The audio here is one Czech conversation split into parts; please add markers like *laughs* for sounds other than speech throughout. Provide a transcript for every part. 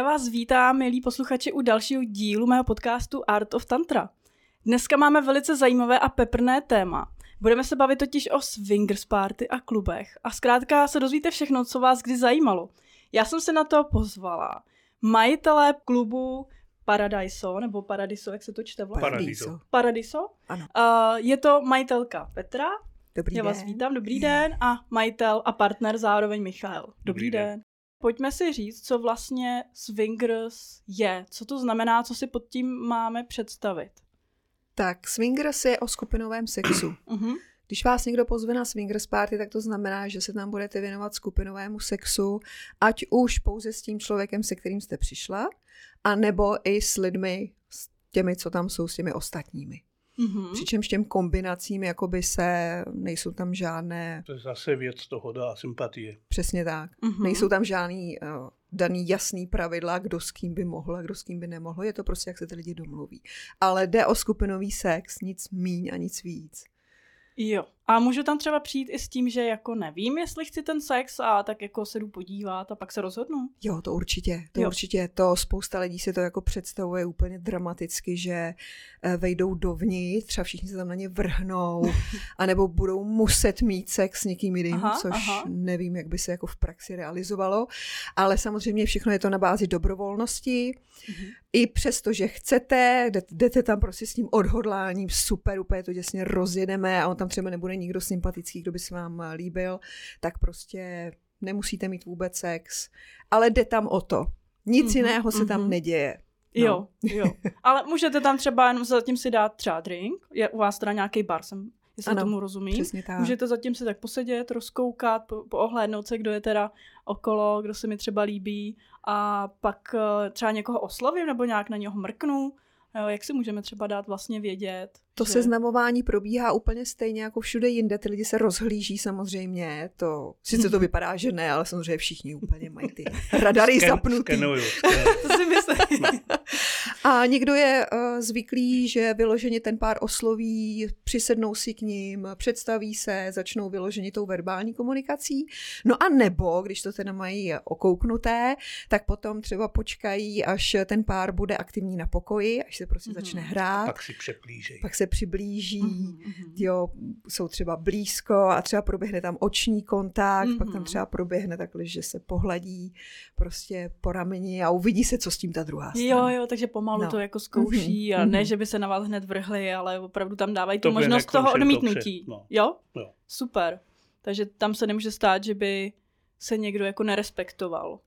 Já vás vítám, milí posluchači, u dalšího dílu mého podcastu Art of Tantra. Dneska máme velice zajímavé a peprné téma. Budeme se bavit totiž o swingers party a klubech a zkrátka se dozvíte všechno, co vás kdy zajímalo. Já jsem se na to pozvala majitelé klubu Paradiso, nebo Paradiso, jak se to čte vlastně? Paradiso. Paradiso? Ano. Uh, je to majitelka Petra, Dobrý já den. vás vítám, dobrý den, a majitel a partner zároveň Michal. Dobrý, Dobrý den. den. Pojďme si říct, co vlastně swingers je, co to znamená, co si pod tím máme představit. Tak, swingers je o skupinovém sexu. Uh-huh. Když vás někdo pozve na swingers party, tak to znamená, že se tam budete věnovat skupinovému sexu, ať už pouze s tím člověkem, se kterým jste přišla, a nebo i s lidmi, s těmi, co tam jsou, s těmi ostatními. Uh-huh. Přičemž těm kombinacím jakoby se, nejsou tam žádné, To je zase věc dohoda a sympatie. přesně tak, Mhm. nejsou tam žádný uh, daný jasný pravidla, kdo s kým by mohl a kdo s kým by nemohl. Je to prostě, jak se ty lidi domluví. Ale jde o skupinový sex, nic míň a nic víc. Jo. A můžu tam třeba přijít i s tím, že jako nevím, jestli chci ten sex a tak jako se jdu podívat a pak se rozhodnu. Jo, to určitě, to Jo. určitě, to spousta lidí si to jako představuje úplně dramaticky, že eh, vejdou dovnitř a všichni se tam na ně vrhnou, *laughs* anebo budou muset mít sex s někým jiným, Aha, což aha. nevím, jak by se jako v praxi realizovalo, ale samozřejmě všechno je to na bázi dobrovolnosti, Mhm. i přesto, že chcete, jdete, jdete tam prostě s tím odhodláním, super, úplně to děsně rozjedeme a on tam třeba nebude nikdo sympatický, kdo by se vám eh, líbil, tak prostě nemusíte mít vůbec sex, ale jde tam o to. Nic Mhm, mm-hmm, jiného se tam mhm. neděje. No. Jo, jo. *laughs* Ale můžete tam třeba jenom zatím si dát třeba drink. Je u vás teda nějaký bar, jsem, jestli Ano, tomu rozumím. Přesně tak. Můžete zatím si tak posedět, rozkoukat, po, poohlédnout se, kdo je teda okolo, kdo se mi třeba líbí a pak eh, třeba někoho oslovím nebo nějak na něho mrknu. Jo, jak si můžeme třeba dát vlastně vědět? To že... seznamování probíhá úplně stejně jako všude jinde. Ty lidi se rozhlíží samozřejmě. To, sice to vypadá, že ne, ale samozřejmě všichni úplně mají ty *laughs* radary Sken- zapnutý. Skenuju. *laughs* skenuju. To si myslím. A někdo je uh, zvyklý, že vyloženě ten pár osloví, přisednou si k ním, představí se, začnou vyloženě tou verbální komunikací. No a nebo, když to teda mají okouknuté, tak potom třeba počkají, až ten pár bude aktivní na pokoji, až se prostě Mhm. začne hrát, Pak si přeplížej. pak se přiblíží, Mhm, mhm. jo, jsou třeba blízko a třeba proběhne tam oční kontakt, mm-hmm. pak tam Mhm. třeba proběhne takhle, že se pohladí prostě po rameni a uvidí se, co s tím ta druhá strana. Jo, jo, takže pomalu No. to jako zkouší Mhm, a ne, mhm. že by se na vás hned vrhli, ale opravdu tam dávají tu To by možnost toho odmítnutí. dobře, no. Jo? Jo. Super. Takže tam se nemůže stát, že by se někdo jako nerespektoval.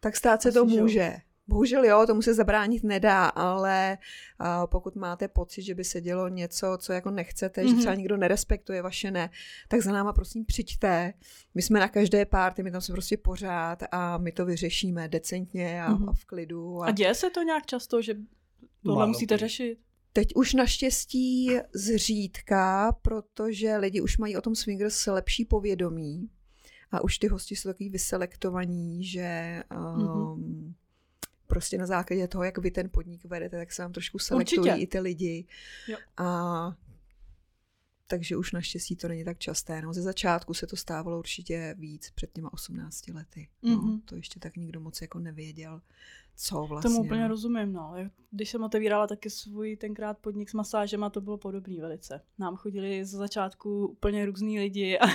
Tak stát se Asi, to že jo. Bohužel jo, tomu se zabránit nedá, ale a pokud máte pocit, že by se dělo něco, co jako nechcete, mm-hmm. Mhm. že třeba někdo nerespektuje vaše ne, tak za náma prosím přijďte. My jsme na každé párty, my tam jsme prostě pořád a my to vyřešíme decentně a, Mhm. mm-hmm. a v klidu. A děje se to nějak často, že tohle Málo musíte řešit? Teď už naštěstí zřídka, protože lidi už mají o tom swingers lepší povědomí a už ty hosti jsou takový vyselektovaní, že um, Mhm. Prostě na základě toho, jak vy ten podnik vedete, tak se vám trošku selektují Určitě. i ty lidi. Jo. A takže už naštěstí to není tak časté. No, ze začátku se to stávalo určitě víc před těma 18 lety. No, Mhm. To ještě tak nikdo moc jako nevěděl, co vlastně. Tomu úplně no. rozumím, no. Když jsem otevírala taky svůj tenkrát podnik s masážem a to bylo podobný velice. Nám chodili ze začátku úplně různý lidi a,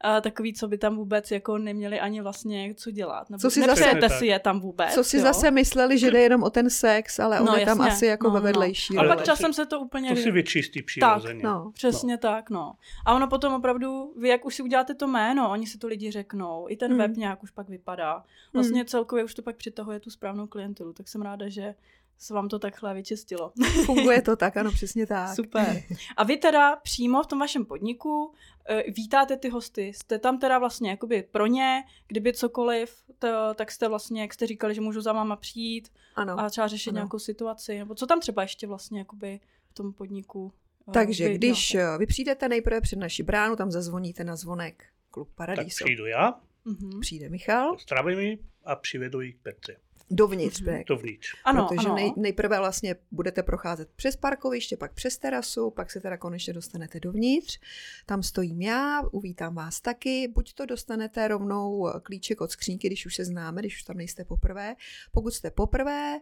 a takový, co by tam vůbec jako neměli ani vlastně co dělat. Nebo Co si zase- si je tam vůbec. Co si jo? zase mysleli, že jde jenom o ten sex, ale on No, je tam jasně. asi jako No, ve no. vedlejší. A Ale pak časem se to úplně... To si vyčistí přirozeně. no. Přesně tak, no. A ono potom opravdu, vy jak už si uděláte to jméno, oni si to lidi řeknou, i ten Mm. web nějak už pak vypadá. Vlastně celkově už to pak přitahuje tu správnou klientelu, tak jsem ráda, že se vám to takhle vyčistilo. Funguje to *laughs* tak, ano, přesně tak. Super. A vy teda přímo v tom vašem podniku eh, vítáte ty hosty, jste tam teda vlastně jakoby pro ně, kdyby cokoliv, to, tak jste vlastně, jak jste říkali, že můžu za váma přijít Ano. a třeba řešit ano. nějakou situaci, nebo co tam třeba ještě vlastně jakoby v tom podniku eh, Takže vy když eh, vy přijdete nejprve před naši bránu, tam zazvoníte na zvonek Klub Tak Paradiso. přijdu já, Mhm. Přijde Michal. zdravím ji a přivedu ji k Petře. Dovnitř, mm-hmm. Dovnitř. Ano, Protože ano. Nej, nejprve vlastně budete procházet přes parkoviště, pak přes terasu, pak se teda konečně dostanete dovnitř. Tam stojím já, uvítám vás taky. Buď to dostanete rovnou klíček od skřínky, když už se známe, když už tam nejste poprvé. Pokud jste poprvé,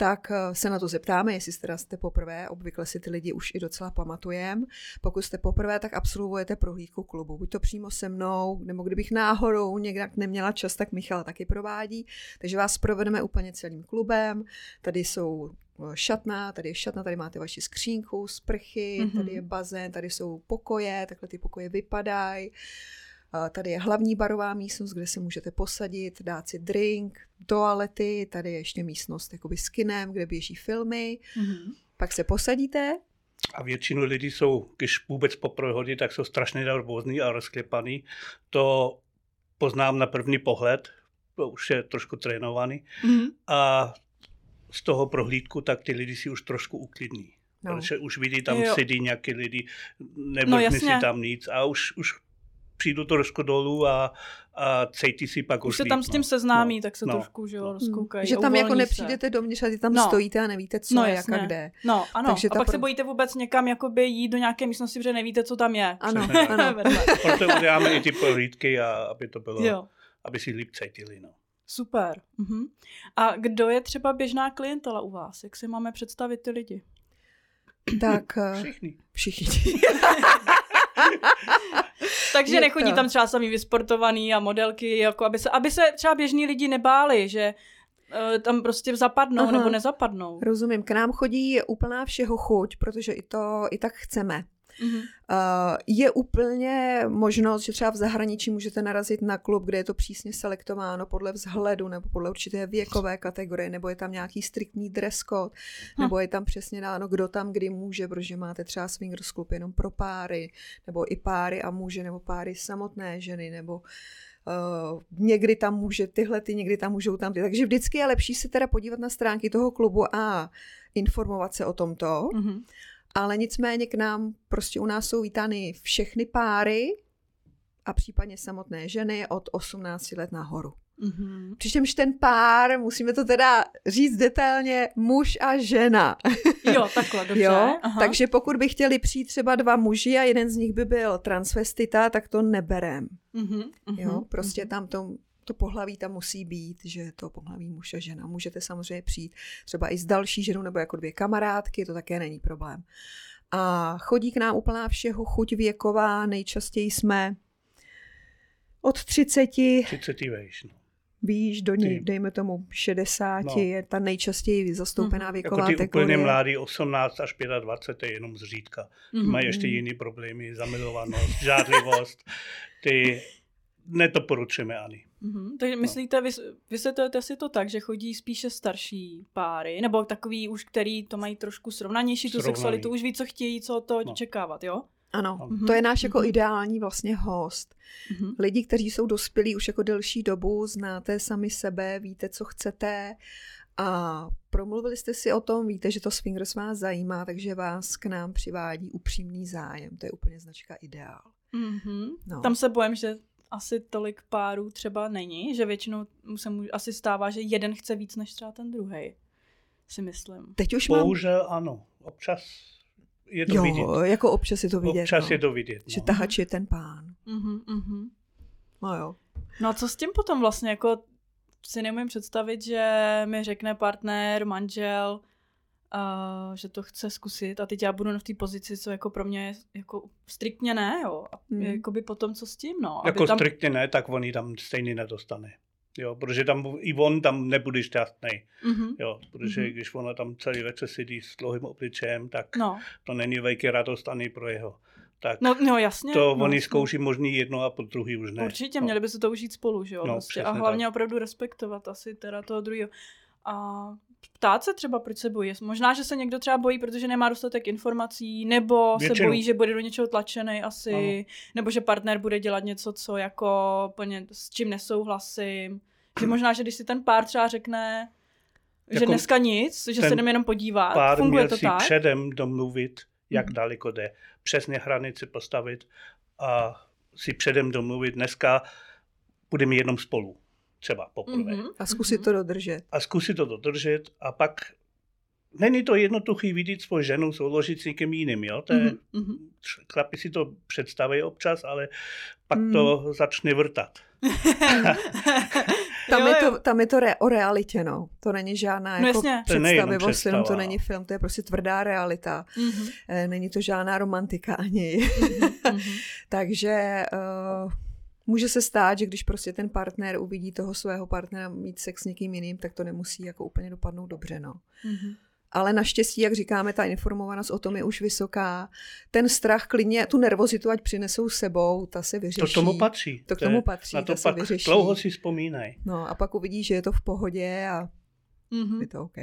tak eh, se na to zeptáme, jestli jste, jste poprvé, obvykle si ty lidi už i docela pamatujeme. Pokud jste poprvé, tak absolvujete prohlídku klubu, buď to přímo se mnou, nebo kdybych náhodou někde neměla čas, tak Michal taky provádí. Takže vás provedeme úplně celým klubem. Tady jsou eh, šatna, tady je šatna, tady máte vaši skřínku, sprchy, mm-hmm. tady je bazén, tady jsou pokoje, takhle ty pokoje vypadají. Tady je hlavní barová místnost, kde se můžete posadit, dát si drink, toalety, tady je ještě místnost jakoby s kinem, kde běží filmy. Mm-hmm. Pak se posadíte. A většinu lidí jsou, když vůbec poprvé hodí, tak jsou strašně nervózní a rozklepaný. To poznám na první pohled, to už je trošku trénovaný. Mm-hmm. A z toho prohlídku, tak ty lidi si už trošku uklidní. No. Protože už vidí, tam jo. sedí nějaký lidi, nebo no, si tam nic a už, už přijdu trošku dolů a, a cítí si pak už se tam s tím no. seznámí, no. tak se no. trošku že jo, rozkoukají. Že tam jako nepřijdete se. dovnitř a ty tam no. stojíte a nevíte, co, no, jak a kde. No, ano. Takže a pak pro... se bojíte vůbec někam jakoby jít do nějaké místnosti, protože nevíte, co tam je. Ano, ano. *laughs* *laughs* Proto uděláme i ty prohlídky, a aby to bylo, jo. aby si líp cítili. No. Super. Uh-huh. A kdo je třeba běžná klientela u vás? Jak si máme představit ty lidi? Tak eh, všichni. Všichni. *laughs* Takže je nechodí to. tam třeba sami vysportovaný a modelky, jako aby se, aby se třeba běžní lidi nebáli, že uh, tam prostě zapadnou Aha. nebo nezapadnou. Rozumím, k nám chodí úplná všeho chuť, protože i to i tak chceme. Mm-hmm. Uh, je úplně možnost, že třeba v zahraničí můžete narazit na klub, kde je to přísně selektováno podle vzhledu nebo podle určité věkové kategorie, nebo je tam nějaký striktní dress code, hm. nebo je tam přesně dáno, kdo tam kdy může, protože máte třeba swingers klub jenom pro páry, nebo i páry a muže, nebo páry samotné ženy, nebo Uh, někdy tam může tyhle, ty, někdy tam můžou tam ty. Takže vždycky je lepší se teda podívat na stránky toho klubu a informovat se o tomto. Mm-hmm. Ale nicméně k nám, prostě u nás jsou vítány všechny páry a případně samotné ženy od 18 let nahoru. Mm-hmm. Přičemž ten pár, musíme to teda říct detailně, muž a žena. *laughs* Jo, takhle, dobře. Jo? Aha. Takže pokud by chtěli přijít třeba dva muži a jeden z nich by byl transvestita, tak to neberem. Mm-hmm. Jo, prostě mm-hmm. tam to to pohlaví tam musí být, že to pohlaví muž a žena. Můžete samozřejmě přijít třeba i s další ženou nebo jako dvě kamarádky, to také není problém. A chodí k nám úplná všeho chuť věková, nejčastěji jsme od 30. 30 vejš, no. Víš, do ní, dejme tomu 60, no. je ta nejčastěji zastoupená mm. věková jako ty úplně mladí, 18 až 25, to je jenom zřídka. Mm. Mají ještě jiné problémy, zamilovanost, žádlivost. Ty nedoporučujeme ani. Mm-hmm. Takže no. myslíte, vy, vysvětlujete si to tak, že chodí spíše starší páry, nebo takový už, který to mají trošku srovnanější, tu sexualitu, už ví, co chtějí, co to no. čekávat, jo? Ano, mm-hmm. to je náš jako mm-hmm. ideální vlastně host. Mm-hmm. Lidi, kteří jsou dospělí už jako delší dobu, znáte sami sebe, víte, co chcete a promluvili jste si o tom, víte, že to swingers vás zajímá, takže vás k nám přivádí upřímný zájem. To je úplně značka ideál. Mm-hmm. No. Tam se bojím, že asi tolik párů třeba není, že většinou se mu asi stává, že jeden chce víc než třeba ten druhý. Si myslím. Teď už Bohužel mám... ano. Občas je to jo, vidět. jako občas je to vidět. Občas no. je to vidět. No. Že tahač je ten pán. Uh-huh, uh-huh. No jo. No a co s tím potom vlastně, jako si nemůžu představit, že mi řekne partner, manžel, uh, že to chce zkusit a teď já budu v té pozici, co jako pro mě je jako striktně ne, jo. A hmm. jakoby potom co s tím, no. Jako tam... striktně ne, tak on ji tam stejně nedostane. Jo, protože tam i on tam nebude šťastný. Mm-hmm. Jo, protože mm-hmm. když ona tam celý večer sedí s dlouhým obličejem, tak no. to není velký radost ani pro jeho. Tak no, no jasně. To no, oni zkouší možný jedno a po druhý už ne. Určitě, no. měli by se to užít spolu, že jo? No, prostě. A hlavně tak. opravdu respektovat asi teda toho druhého. A ptát se třeba, proč se bojí. Možná, že se někdo třeba bojí, protože nemá dostatek informací, nebo Většinu. se bojí, že bude do něčeho tlačený asi, ano. nebo že partner bude dělat něco, co jako plně s čím nesouhlasím. Že možná, že když si ten pár třeba řekne, že jako dneska nic, že se jdeme jenom podívat, pár funguje měl to si tak? předem domluvit, jak hmm. daleko jde, přesně hranici postavit a si předem domluvit, dneska budeme jenom spolu. Třeba poprvé. Mm-hmm. A zkusit mm-hmm. to dodržet. A zkusit to dodržet a pak Není to jednoduchý vidět svou ženu souložit s někým jiným, jo? To je, mm-hmm. Chlapi si to představí občas, ale pak mm. to začne vrtat. *laughs* tam, jo, je to, tam je to re, o realitě, no. To není žádná no, jako představivost, jenom to není film, to je prostě tvrdá realita. Mm-hmm. Není to žádná romantika ani. mm-hmm. *laughs* Takže uh, může se stát, že když prostě ten partner uvidí toho svého partnera mít sex s někým jiným, tak to nemusí jako úplně dopadnout dobře, no. Mm-hmm. Ale naštěstí, jak říkáme, ta informovanost o tom je už vysoká. Ten strach klidně, tu nervozitu, ať přinesou sebou, ta se vyřeší. To tomu patří. To k tomu patří, na to ta pak se vyřeší. dlouho si vzpomínají. No a pak uvidí, že je to v pohodě a mm-hmm. je to OK.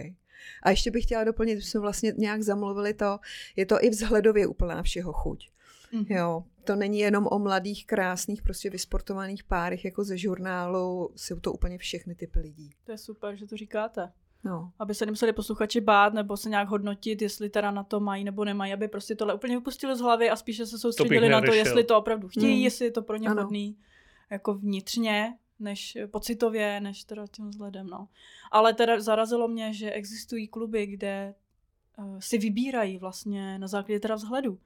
A ještě bych chtěla doplnit, že jsme vlastně nějak zamluvili to, je to i vzhledově úplná všeho chuť. Mm-hmm. Jo, to není jenom o mladých, krásných, prostě vysportovaných párech jako ze žurnálu, jsou to úplně všechny typy lidí. To je super, že to říkáte. No. Aby se nemuseli posluchači bát nebo se nějak hodnotit, jestli teda na to mají nebo nemají, aby prostě tohle úplně vypustili z hlavy a spíše se soustředili to na to, jestli to opravdu chtějí, mm. jestli je to pro ně ano. hodný jako vnitřně, než pocitově, než teda tím vzhledem, no. Ale teda zarazilo mě, že existují kluby, kde uh, si vybírají vlastně na základě teda vzhledu.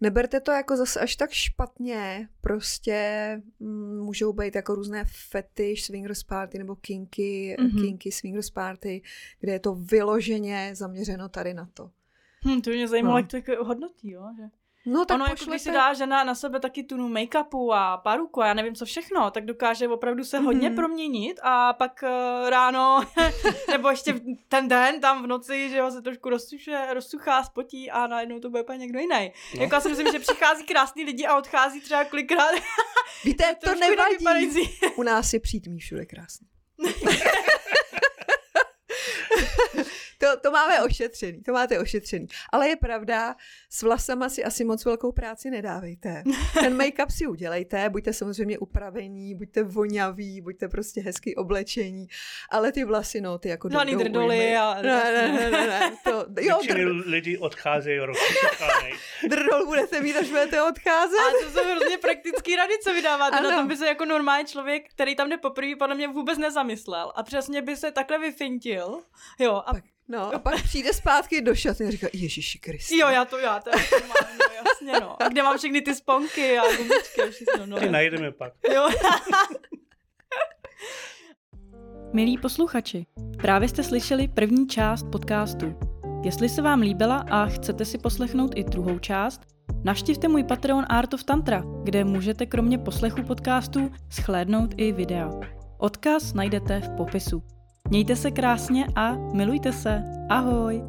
Neberte to jako zase až tak špatně, prostě mm, můžou být jako různé fetish, swingers party nebo kinky, mm-hmm. kinky swingers party, kde je to vyloženě zaměřeno tady na to. Hm, to mě zajímalo, no. jak to jako hodnotí, jo? Že... No, tak ono, pošlete... jako když si dá žena na sebe taky tunu make-upu a paruku a já nevím co všechno, tak dokáže opravdu se hodně mm-hmm. proměnit a pak uh, ráno, *laughs* nebo ještě ten den tam v noci, že ho se trošku rozsuše, rozsuchá, spotí a najednou to bude úplně někdo jiný. No. Jako já si myslím, že přichází krásný lidi a odchází třeba kolikrát. *laughs* Víte, to nevadí. U nás je přítmí všude krásný. *laughs* to, to máme ošetřený, to máte ošetřený. Ale je pravda, s vlasama si asi moc velkou práci nedávejte. *laughs* Ten make-up si udělejte, buďte samozřejmě upravení, buďte voňaví, buďte prostě hezky oblečení, ale ty vlasy, no, ty jako Žádný drdoly a... Ne, ne, ne, ne, ne. To, *laughs* jo, dr... lidi odcházejí rozcházejí. *laughs* Drdol budete mít, až budete odcházet. A to jsou hrozně praktický rady, co vydáváte. Ano. Na tom by se jako normální člověk, který tam jde poprvé, podle mě vůbec nezamyslel. A přesně by se takhle vyfintil. Jo, a pak No a pak přijde zpátky do šaty a říká, Ježíši Kriste. Jo, já to já, to mám, no, jasně no. A kde mám všechny ty sponky a gumičky a všechno, no. Ty najdeme pak. Jo. *laughs* Milí posluchači, právě jste slyšeli první část podcastu. Jestli se vám líbila a chcete si poslechnout i druhou část, navštivte můj Patreon Art of Tantra, kde můžete kromě poslechu podcastů schlédnout i videa. Odkaz najdete v popisu. Mějte se krásně a milujte se. Ahoj!